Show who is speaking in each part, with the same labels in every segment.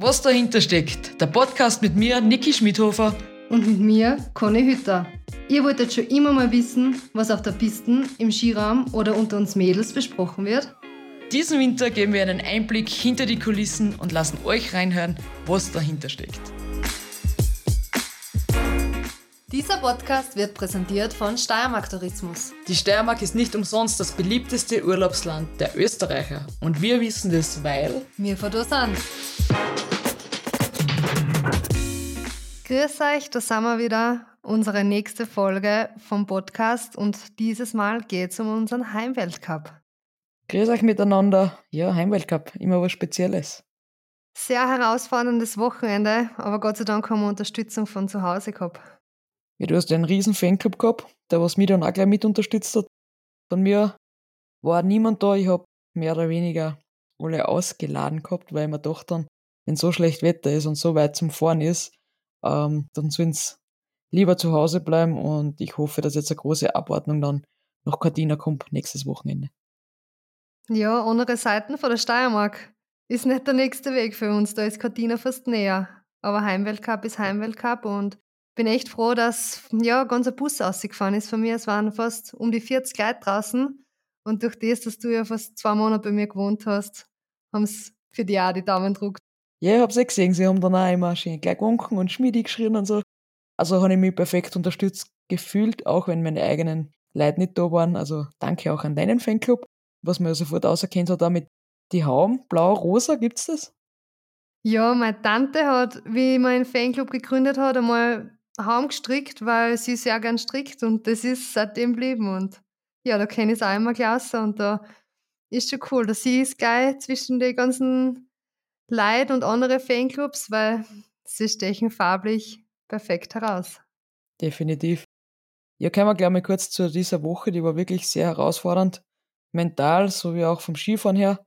Speaker 1: Was dahinter steckt, der Podcast mit mir, Niki Schmidhofer.
Speaker 2: Und mit mir, Conny Hütter. Ihr wolltet schon immer mal wissen, was auf der Piste, im Skiraum oder unter uns Mädels besprochen wird?
Speaker 1: Diesen Winter geben wir einen Einblick hinter die Kulissen und lassen euch reinhören, was dahinter steckt.
Speaker 2: Dieser Podcast wird präsentiert von Steiermark Tourismus.
Speaker 1: Die Steiermark ist nicht umsonst das beliebteste Urlaubsland der Österreicher. Und wir wissen das, weil
Speaker 2: wir von da sind. Grüß euch, da sind wir wieder. Unsere nächste Folge vom Podcast und dieses Mal geht es um unseren Heimweltcup.
Speaker 1: Grüß euch miteinander. Ja, Heimweltcup, immer was Spezielles.
Speaker 2: Sehr herausforderndes Wochenende, aber Gott sei Dank haben wir Unterstützung von zu Hause gehabt.
Speaker 1: Ja, du hast einen riesen Fanclub gehabt, der was mich dann auch gleich mit unterstützt hat. Von mir war niemand da. Ich habe mehr oder weniger alle ausgeladen gehabt, weil ich mir doch dann, wenn so schlecht Wetter ist und so weit zum Fahren ist, ähm, dann sollen sie lieber zu Hause bleiben und ich hoffe, dass jetzt eine große Abordnung dann nach Cortina kommt nächstes Wochenende.
Speaker 2: Ja, andere Seiten von der Steiermark ist nicht der nächste Weg für uns. Da ist Cortina fast näher. Aber Heimweltcup ist Heimweltcup und bin echt froh, dass ja ganz ein Bus ausgefahren ist von mir. Es waren fast um die 40 Leute draußen. Und durch das, dass du ja fast zwei Monate bei mir gewohnt hast, haben es für dich auch die Daumen gedruckt.
Speaker 1: Ja, ich hab's eh gesehen. Sie haben dann auch immer schön gleich gewunken und Schmiedi geschrien und so. Also habe ich mich perfekt unterstützt gefühlt, auch wenn meine eigenen Leute nicht da waren. Also danke auch an deinen Fanclub, was man ja sofort auserkennt hat, auch mit die Haum, blau, rosa, gibt's das?
Speaker 2: Ja, meine Tante hat, wie mein Fanclub gegründet hat, einmal Haum gestrickt, weil sie sehr gern strickt und das ist seitdem geblieben. Und ja, da kenne ich es auch immer klasse und da ist schon cool. Da sie ist gleich zwischen den ganzen Leid und andere Fanclubs, weil sie stechen farblich perfekt heraus.
Speaker 1: Definitiv. Ja, kommen wir gleich mal kurz zu dieser Woche, die war wirklich sehr herausfordernd. Mental, sowie auch vom Skifahren her.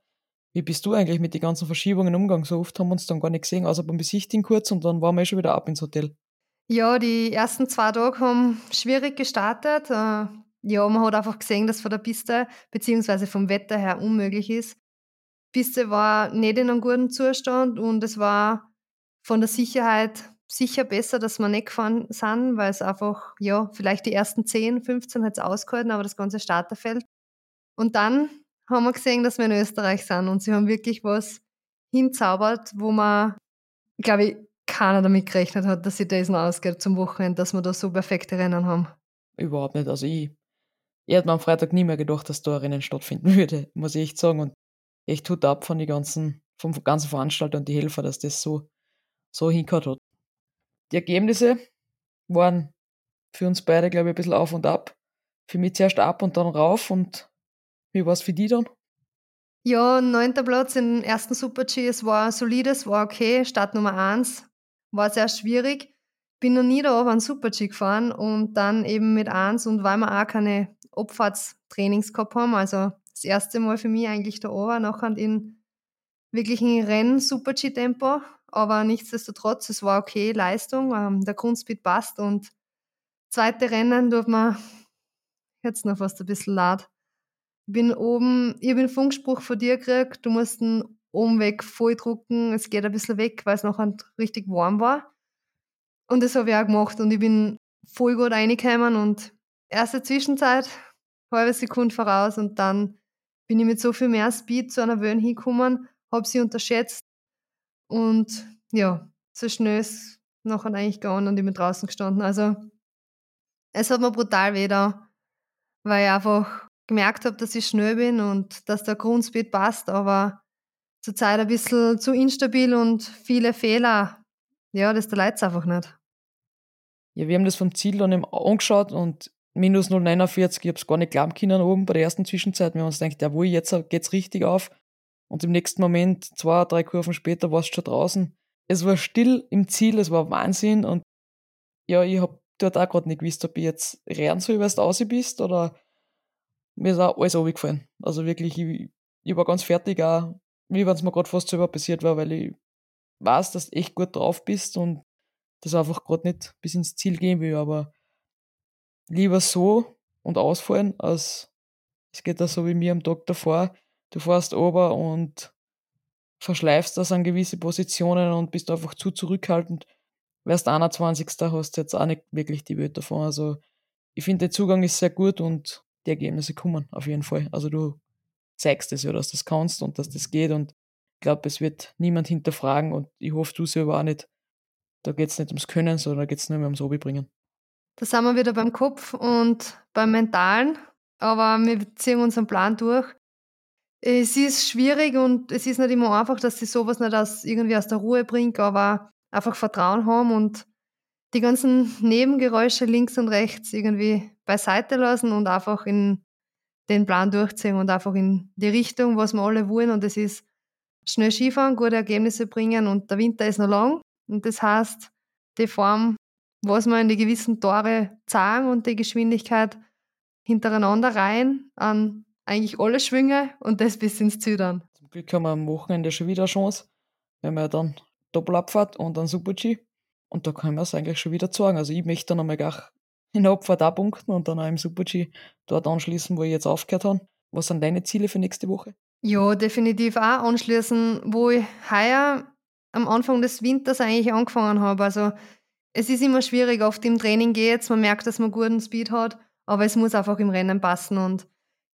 Speaker 1: Wie bist du eigentlich mit den ganzen Verschiebungen umgegangen? So oft haben wir uns dann gar nicht gesehen, außer beim Besichtigen kurz und dann waren wir eh schon wieder ab ins Hotel.
Speaker 2: Ja, die ersten zwei Tage haben schwierig gestartet. Äh, ja, man hat einfach gesehen, dass von der Piste bzw. vom Wetter her unmöglich ist. Piste war nicht in einem guten Zustand und es war von der Sicherheit sicher besser, dass wir nicht gefahren sind, weil es einfach, ja, vielleicht die ersten 10, 15 hat es ausgehalten, aber das ganze Starterfeld. Und dann haben wir gesehen, dass wir in Österreich sind und sie haben wirklich was hinzaubert, wo man, glaube ich, keiner damit gerechnet hat, dass sie das noch ausgeht zum Wochenende, dass wir da so perfekte Rennen haben.
Speaker 1: Überhaupt nicht. Also ich, ich hätte mir am Freitag nie mehr gedacht, dass da ein Rennen stattfinden würde, muss ich echt sagen. Und echt tut ab von den ganzen, vom ganzen Veranstalter und die Helfer, dass das so, so hingehört hat. Die Ergebnisse waren für uns beide, glaube ich, ein bisschen auf und ab. Für mich zuerst ab und dann rauf. Und wie war es für die dann?
Speaker 2: Ja, neunter Platz im ersten Super-G. Es war solides, war okay. Start Nummer eins war sehr schwierig. Bin noch nie da einen Super-G gefahren und dann eben mit eins und weil wir auch keine Abfahrtstrainings gehabt haben, also das erste Mal für mich eigentlich da oben, nachher in wirklichen Renn-Super-G-Tempo, aber nichtsdestotrotz, es war okay, Leistung, ähm, der Grundspeed passt und zweite Rennen durfte man jetzt noch fast ein bisschen laut. Bin oben, ich habe einen Funkspruch von dir gekriegt, du musst einen Umweg voll drucken, es geht ein bisschen weg, weil es nachher richtig warm war. Und das habe ich auch gemacht und ich bin voll gut reingekommen und erste Zwischenzeit, halbe Sekunde voraus und dann bin ich mit so viel mehr Speed zu einer Wellen hingekommen, habe sie unterschätzt und ja, so schnell ist nachher eigentlich gegangen und ich bin draußen gestanden. Also es hat mir brutal weh da, weil ich einfach gemerkt habe, dass ich schnell bin und dass der Grundspeed passt, aber zurzeit ein bisschen zu instabil und viele Fehler. Ja, das leid es einfach nicht.
Speaker 1: Ja, wir haben das vom Ziel dann eben angeschaut und minus 0,49, ich habe es gar nicht glauben können oben bei der ersten Zwischenzeit. Wir haben uns gedacht, jawohl, jetzt geht's richtig auf. Und im nächsten Moment, zwei, drei Kurven später, warst du schon draußen. Es war still im Ziel, es war Wahnsinn und ja, ich habe dort auch gerade nicht gewusst, ob ich jetzt rennen soll, weil du raus bist oder mir ist auch alles runtergefallen. Also wirklich, ich, ich war ganz fertig auch wie wenn es mir gerade fast selber passiert war, weil ich weiß, dass du echt gut drauf bist und das einfach gerade nicht bis ins Ziel gehen will, aber lieber so und ausfallen, als es geht da so wie mir am Tag davor. Du fährst ober und verschleifst das an gewisse Positionen und bist einfach zu zurückhaltend. Wärst 21. hast du jetzt auch nicht wirklich die Welt davon. Also ich finde, der Zugang ist sehr gut und die Ergebnisse kommen auf jeden Fall. Also du zeigst es ja, dass du das kannst und dass das geht und ich glaube, es wird niemand hinterfragen und ich hoffe, du selber auch nicht. Da geht es nicht ums Können, sondern da geht es nur mehr ums Hobby bringen.
Speaker 2: Da sind wir wieder beim Kopf und beim Mentalen, aber wir ziehen unseren Plan durch. Es ist schwierig und es ist nicht immer einfach, dass sie sowas nicht aus, irgendwie aus der Ruhe bringt, aber einfach Vertrauen haben und die ganzen Nebengeräusche links und rechts irgendwie beiseite lassen und einfach in den Plan durchziehen und einfach in die Richtung, was wir alle wollen. Und das ist schnell Skifahren, gute Ergebnisse bringen und der Winter ist noch lang. Und das heißt, die Form, was wir in die gewissen Tore zeigen und die Geschwindigkeit hintereinander rein an eigentlich alle Schwünge und das bis ins Ziel dann.
Speaker 1: Zum Glück haben wir am Wochenende schon wieder eine Chance. Wir haben ja dann Doppelabfahrt und dann Super-G. Und da können wir es eigentlich schon wieder zeigen. Also ich möchte dann einmal gleich in der Abfahrt auch punkten und dann auch im Super-G dort anschließen, wo ich jetzt aufgehört habe. Was sind deine Ziele für nächste Woche?
Speaker 2: Ja, definitiv auch anschließen, wo ich heuer am Anfang des Winters eigentlich angefangen habe. Also es ist immer schwierig, oft im Training geht man merkt, dass man guten Speed hat, aber es muss einfach im Rennen passen und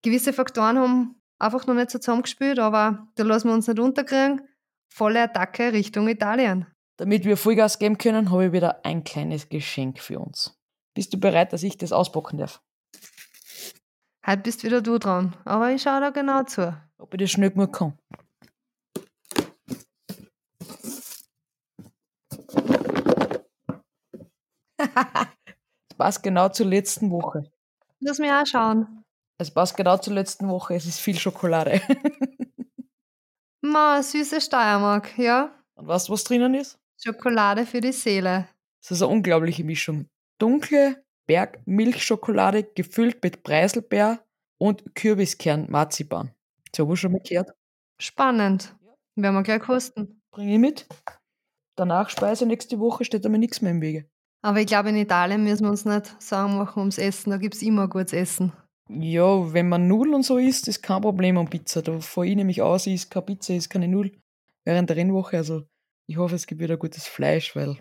Speaker 2: gewisse Faktoren haben einfach noch nicht so zusammengespielt, aber da lassen wir uns nicht unterkriegen. Volle Attacke Richtung Italien.
Speaker 1: Damit wir Vollgas geben können, habe ich wieder ein kleines Geschenk für uns. Bist du bereit, dass ich das auspacken darf?
Speaker 2: Heute bist wieder du dran, aber ich schaue da genau zu.
Speaker 1: Ob ich das schnell genug kann. Es passt genau zur letzten Woche.
Speaker 2: Lass mich auch schauen.
Speaker 1: Es passt genau zur letzten Woche. Es ist viel Schokolade.
Speaker 2: Ma, süße Steiermark, ja?
Speaker 1: Und weißt du, was drinnen ist?
Speaker 2: Schokolade für die Seele.
Speaker 1: Das ist eine unglaubliche Mischung. Dunkle Bergmilchschokolade gefüllt mit Preiselbeer und Kürbiskern Marzipan. So, was schon mal gehört?
Speaker 2: Spannend. Werden wir gleich kosten.
Speaker 1: Bring ich mit. Danach Speise nächste Woche steht aber nichts mehr im Wege.
Speaker 2: Aber ich glaube, in Italien müssen wir uns nicht Sorgen machen ums Essen. Da gibt es immer gutes Essen.
Speaker 1: Ja, wenn man Nudeln und so isst, ist kein Problem am Pizza. Da fahre ich nämlich aus, ich isst keine Pizza, ich keine Nudeln während der Rennwoche. Also ich hoffe, es gibt wieder gutes Fleisch, weil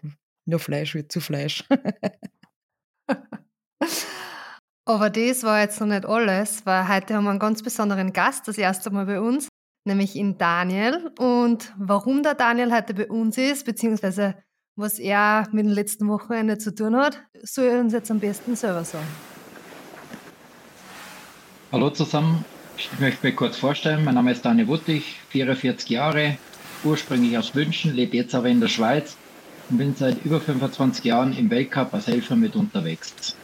Speaker 1: nur Fleisch wird zu Fleisch.
Speaker 2: Aber das war jetzt noch nicht alles, weil heute haben wir einen ganz besonderen Gast, das erste Mal bei uns, nämlich in Daniel. Und warum der Daniel heute bei uns ist, beziehungsweise was er mit dem letzten Wochenende zu tun hat, soll er uns jetzt am besten selber sagen.
Speaker 3: Hallo zusammen, ich möchte mich kurz vorstellen. Mein Name ist Daniel Wuttig, 44 Jahre, ursprünglich aus München, lebe jetzt aber in der Schweiz und bin seit über 25 Jahren im Weltcup als Helfer mit unterwegs.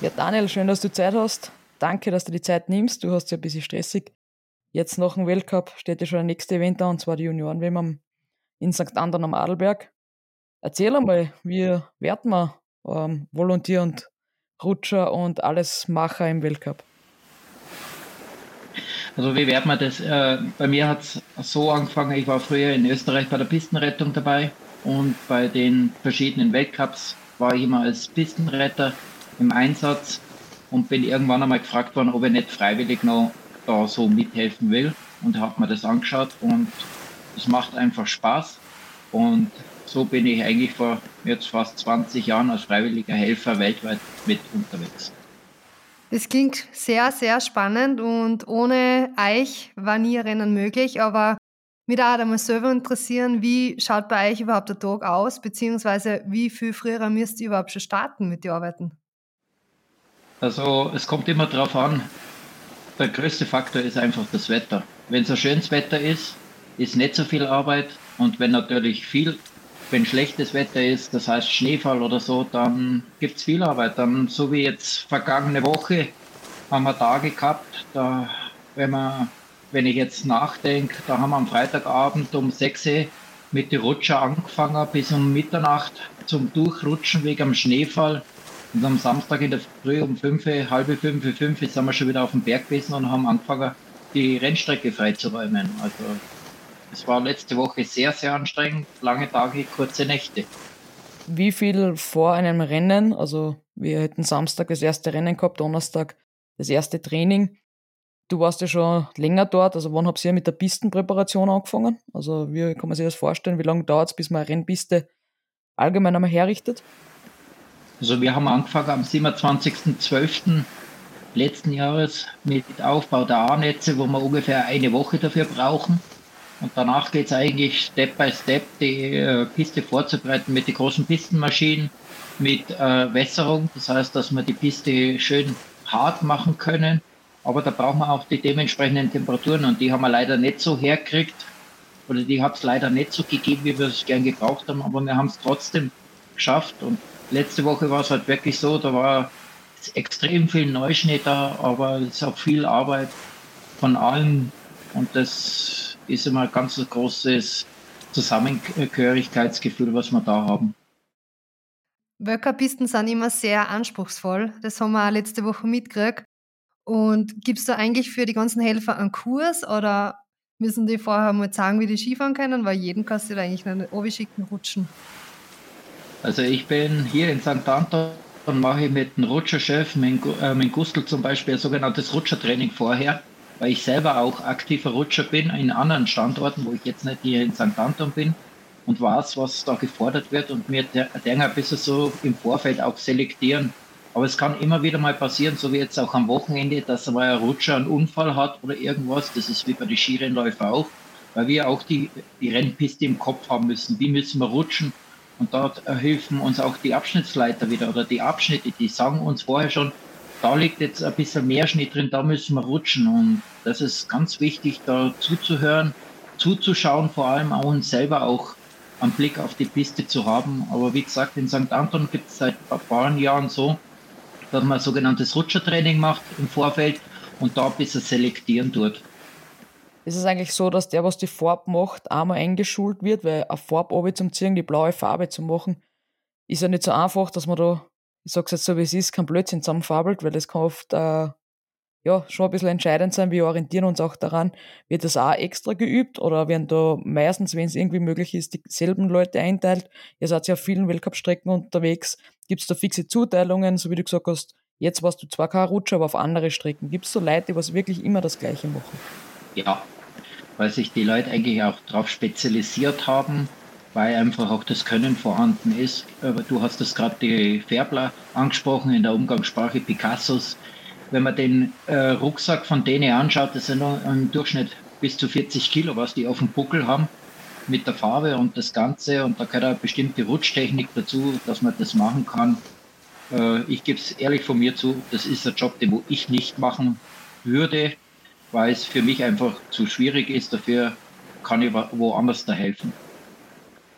Speaker 1: Ja, Daniel, schön, dass du Zeit hast. Danke, dass du die Zeit nimmst. Du hast ja ein bisschen stressig. Jetzt nach dem Weltcup steht ja schon der nächste Event an, und zwar die Junioren-WM in St. Andern am Adelberg. Erzähl einmal, wie werden wir ähm, Volontier und Rutscher und alles Macher im Weltcup?
Speaker 3: Also wie wird man das? Äh, bei mir hat es so angefangen, ich war früher in Österreich bei der Pistenrettung dabei und bei den verschiedenen Weltcups war ich immer als Pistenretter im Einsatz und bin irgendwann einmal gefragt worden, ob ich nicht freiwillig noch da so mithelfen will und habe mir das angeschaut und es macht einfach Spaß und so bin ich eigentlich vor jetzt fast 20 Jahren als freiwilliger Helfer weltweit mit unterwegs.
Speaker 2: Das klingt sehr, sehr spannend und ohne euch war nie ein Rennen möglich, aber mich da einmal selber interessieren, wie schaut bei euch überhaupt der Tag aus, beziehungsweise wie viel früher müsst ihr überhaupt schon starten mit den Arbeiten?
Speaker 3: Also es kommt immer darauf an, der größte Faktor ist einfach das Wetter. Wenn so schönes Wetter ist, ist nicht so viel Arbeit und wenn natürlich viel, wenn schlechtes Wetter ist, das heißt Schneefall oder so, dann gibt es viel Arbeit. Dann, so wie jetzt vergangene Woche, haben wir Tage gehabt, da, wenn man, wenn ich jetzt nachdenke, da haben wir am Freitagabend um 6 Uhr mit den Rutscher angefangen bis um Mitternacht zum Durchrutschen wegen dem Schneefall. Und am Samstag in der Früh um 5, halbe 5, 5 sind wir schon wieder auf dem Berg gewesen und haben angefangen, die Rennstrecke freizuräumen. Also es war letzte Woche sehr, sehr anstrengend. Lange Tage, kurze Nächte.
Speaker 1: Wie viel vor einem Rennen, also wir hätten Samstag das erste Rennen gehabt, Donnerstag das erste Training. du warst ja schon länger dort, also wann habt ihr mit der Pistenpräparation angefangen? Also wie kann man sich das vorstellen? Wie lange dauert es, bis man eine Rennpiste allgemein einmal herrichtet?
Speaker 3: Also wir haben angefangen am 27.12. letzten Jahres mit Aufbau der A-Netze, wo wir ungefähr eine Woche dafür brauchen. Und danach geht es eigentlich Step by Step, die äh, Piste vorzubereiten mit den großen Pistenmaschinen, mit äh, Wässerung. Das heißt, dass wir die Piste schön hart machen können. Aber da brauchen wir auch die dementsprechenden Temperaturen und die haben wir leider nicht so herkriegt. Oder die hat es leider nicht so gegeben, wie wir es gern gebraucht haben. Aber wir haben es trotzdem geschafft. Und letzte Woche war es halt wirklich so, da war extrem viel Neuschnitt da, aber es ist auch viel Arbeit von allen und das ist immer ein ganz großes Zusammengehörigkeitsgefühl, was wir da haben.
Speaker 2: Wölkerpisten sind immer sehr anspruchsvoll. Das haben wir auch letzte Woche mitgekriegt. Und gibt es da eigentlich für die ganzen Helfer einen Kurs oder müssen die vorher mal sagen, wie die Skifahren können? Weil jeden kannst du da eigentlich nicht schicken rutschen.
Speaker 3: Also ich bin hier in St. Anton und mache mit dem Rutscherchef, mit, äh, mit Gustl zum Beispiel, ein sogenanntes Rutschertraining vorher, weil ich selber auch aktiver Rutscher bin in anderen Standorten, wo ich jetzt nicht hier in St. Anton bin und weiß, was da gefordert wird und mir denke ein bisschen so im Vorfeld auch selektieren. Aber es kann immer wieder mal passieren, so wie jetzt auch am Wochenende, dass mal ein Rutscher einen Unfall hat oder irgendwas. Das ist wie bei den Skirennläufen auch, weil wir auch die, die Rennpiste im Kopf haben müssen. Wie müssen wir rutschen? Und dort helfen uns auch die Abschnittsleiter wieder oder die Abschnitte, die sagen uns vorher schon, da liegt jetzt ein bisschen mehr Schnitt drin, da müssen wir rutschen. Und das ist ganz wichtig, da zuzuhören, zuzuschauen, vor allem auch uns selber auch einen Blick auf die Piste zu haben. Aber wie gesagt, in St. Anton gibt es seit ein paar Jahren so, dass man sogenanntes Rutschertraining macht im Vorfeld und da ein bisschen selektieren tut
Speaker 1: ist es eigentlich so, dass der, was die Farbe macht, einmal eingeschult wird, weil eine Farbe zum Ziehen, die blaue Farbe zu machen, ist ja nicht so einfach, dass man da, ich sag's jetzt so wie es ist, kein Blödsinn zusammenfabelt, weil das kann oft äh, ja, schon ein bisschen entscheidend sein. Wir orientieren uns auch daran, wird das auch extra geübt oder werden da meistens, wenn es irgendwie möglich ist, dieselben Leute einteilt. Ihr seid ja auf vielen Weltcup-Strecken unterwegs. Gibt es da fixe Zuteilungen, so wie du gesagt hast, jetzt warst du zwar kein Rutscher, aber auf andere Strecken. Gibt es so Leute, die was wirklich immer das Gleiche machen?
Speaker 3: Ja, weil sich die Leute eigentlich auch darauf spezialisiert haben, weil einfach auch das Können vorhanden ist. Aber du hast das gerade die Färbler angesprochen in der Umgangssprache Picassos. Wenn man den äh, Rucksack von denen anschaut, das sind im Durchschnitt bis zu 40 Kilo, was die auf dem Buckel haben mit der Farbe und das Ganze. Und da gehört eine bestimmte Rutschtechnik dazu, dass man das machen kann. Äh, ich gebe es ehrlich von mir zu, das ist ein Job, den wo ich nicht machen würde weil es für mich einfach zu schwierig ist. Dafür kann ich woanders da helfen.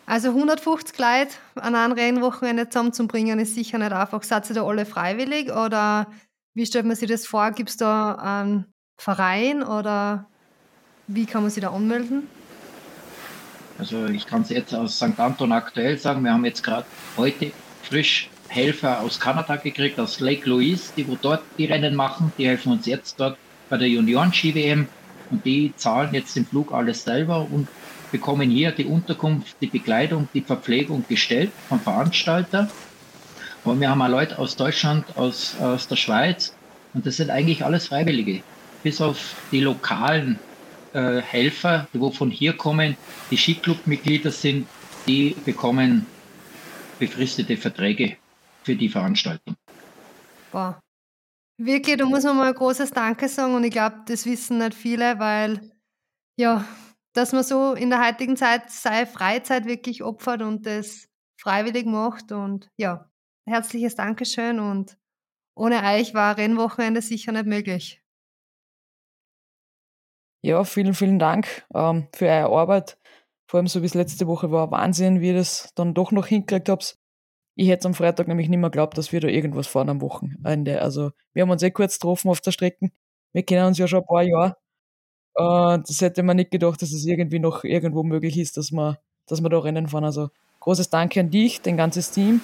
Speaker 2: Also 150 Leute an einem Rennwochenende zusammenzubringen, ist sicher nicht einfach. Seid ihr da alle freiwillig oder wie stellt man sich das vor? Gibt es da einen Verein oder wie kann man sich da anmelden?
Speaker 3: Also ich kann es jetzt aus St. Anton aktuell sagen, wir haben jetzt gerade heute frisch Helfer aus Kanada gekriegt, aus Lake Louise, die wo dort die Rennen machen, die helfen uns jetzt dort bei der Junioren-Ski-WM und die zahlen jetzt den Flug alles selber und bekommen hier die Unterkunft, die Bekleidung, die Verpflegung gestellt vom Veranstalter. Und wir haben auch Leute aus Deutschland, aus, aus der Schweiz und das sind eigentlich alles Freiwillige, bis auf die lokalen äh, Helfer, die wo von hier kommen, die Skiclub-Mitglieder sind, die bekommen befristete Verträge für die Veranstaltung.
Speaker 2: Wow. Wirklich, da muss man mal ein großes Danke sagen und ich glaube, das wissen nicht viele, weil ja, dass man so in der heutigen Zeit seine Freizeit wirklich opfert und das freiwillig macht und ja, herzliches Dankeschön und ohne euch war Rennwochenende sicher nicht möglich.
Speaker 1: Ja, vielen, vielen Dank ähm, für eure Arbeit. Vor allem so wie es letzte Woche war, Wahnsinn, wie ihr das dann doch noch hingekriegt habt. Ich hätte am Freitag nämlich nicht mehr geglaubt, dass wir da irgendwas fahren am Wochenende. Also, wir haben uns eh kurz getroffen auf der Strecke. Wir kennen uns ja schon ein paar Jahre. Und das hätte man nicht gedacht, dass es irgendwie noch irgendwo möglich ist, dass wir, dass wir da Rennen fahren. Also, großes Danke an dich, dein ganzes Team.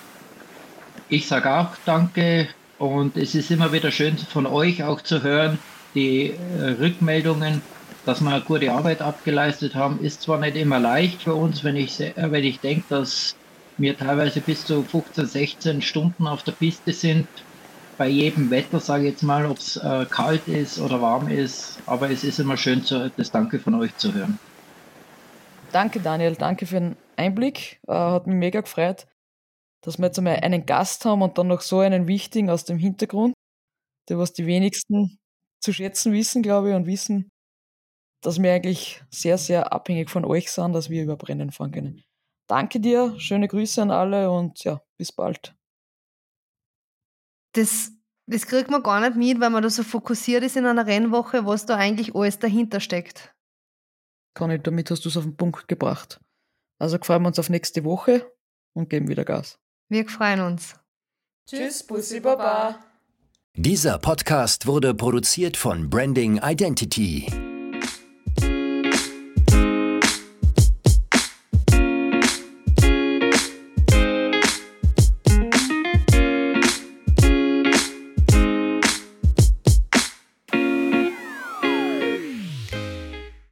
Speaker 3: Ich sage auch Danke und es ist immer wieder schön von euch auch zu hören, die äh, Rückmeldungen, dass wir eine gute Arbeit abgeleistet haben. Ist zwar nicht immer leicht für uns, wenn ich, wenn ich denke, dass wir teilweise bis zu 15, 16 Stunden auf der Piste sind, bei jedem Wetter, sage ich jetzt mal, ob es äh, kalt ist oder warm ist. Aber es ist immer schön, zu, das Danke von euch zu hören.
Speaker 1: Danke, Daniel. Danke für den Einblick. Äh, hat mich mega gefreut, dass wir jetzt einmal einen Gast haben und dann noch so einen wichtigen aus dem Hintergrund, der was die wenigsten zu schätzen wissen, glaube ich, und wissen, dass wir eigentlich sehr, sehr abhängig von euch sind, dass wir über Brennen fahren können. Danke dir, schöne Grüße an alle und ja, bis bald.
Speaker 2: Das, das kriegt man gar nicht mit, weil man da so fokussiert ist in einer Rennwoche, was da eigentlich alles dahinter steckt.
Speaker 1: Conny, damit hast du es auf den Punkt gebracht. Also freuen wir uns auf nächste Woche und geben wieder Gas.
Speaker 2: Wir freuen uns.
Speaker 1: Tschüss, Bussi Baba.
Speaker 4: Dieser Podcast wurde produziert von Branding Identity.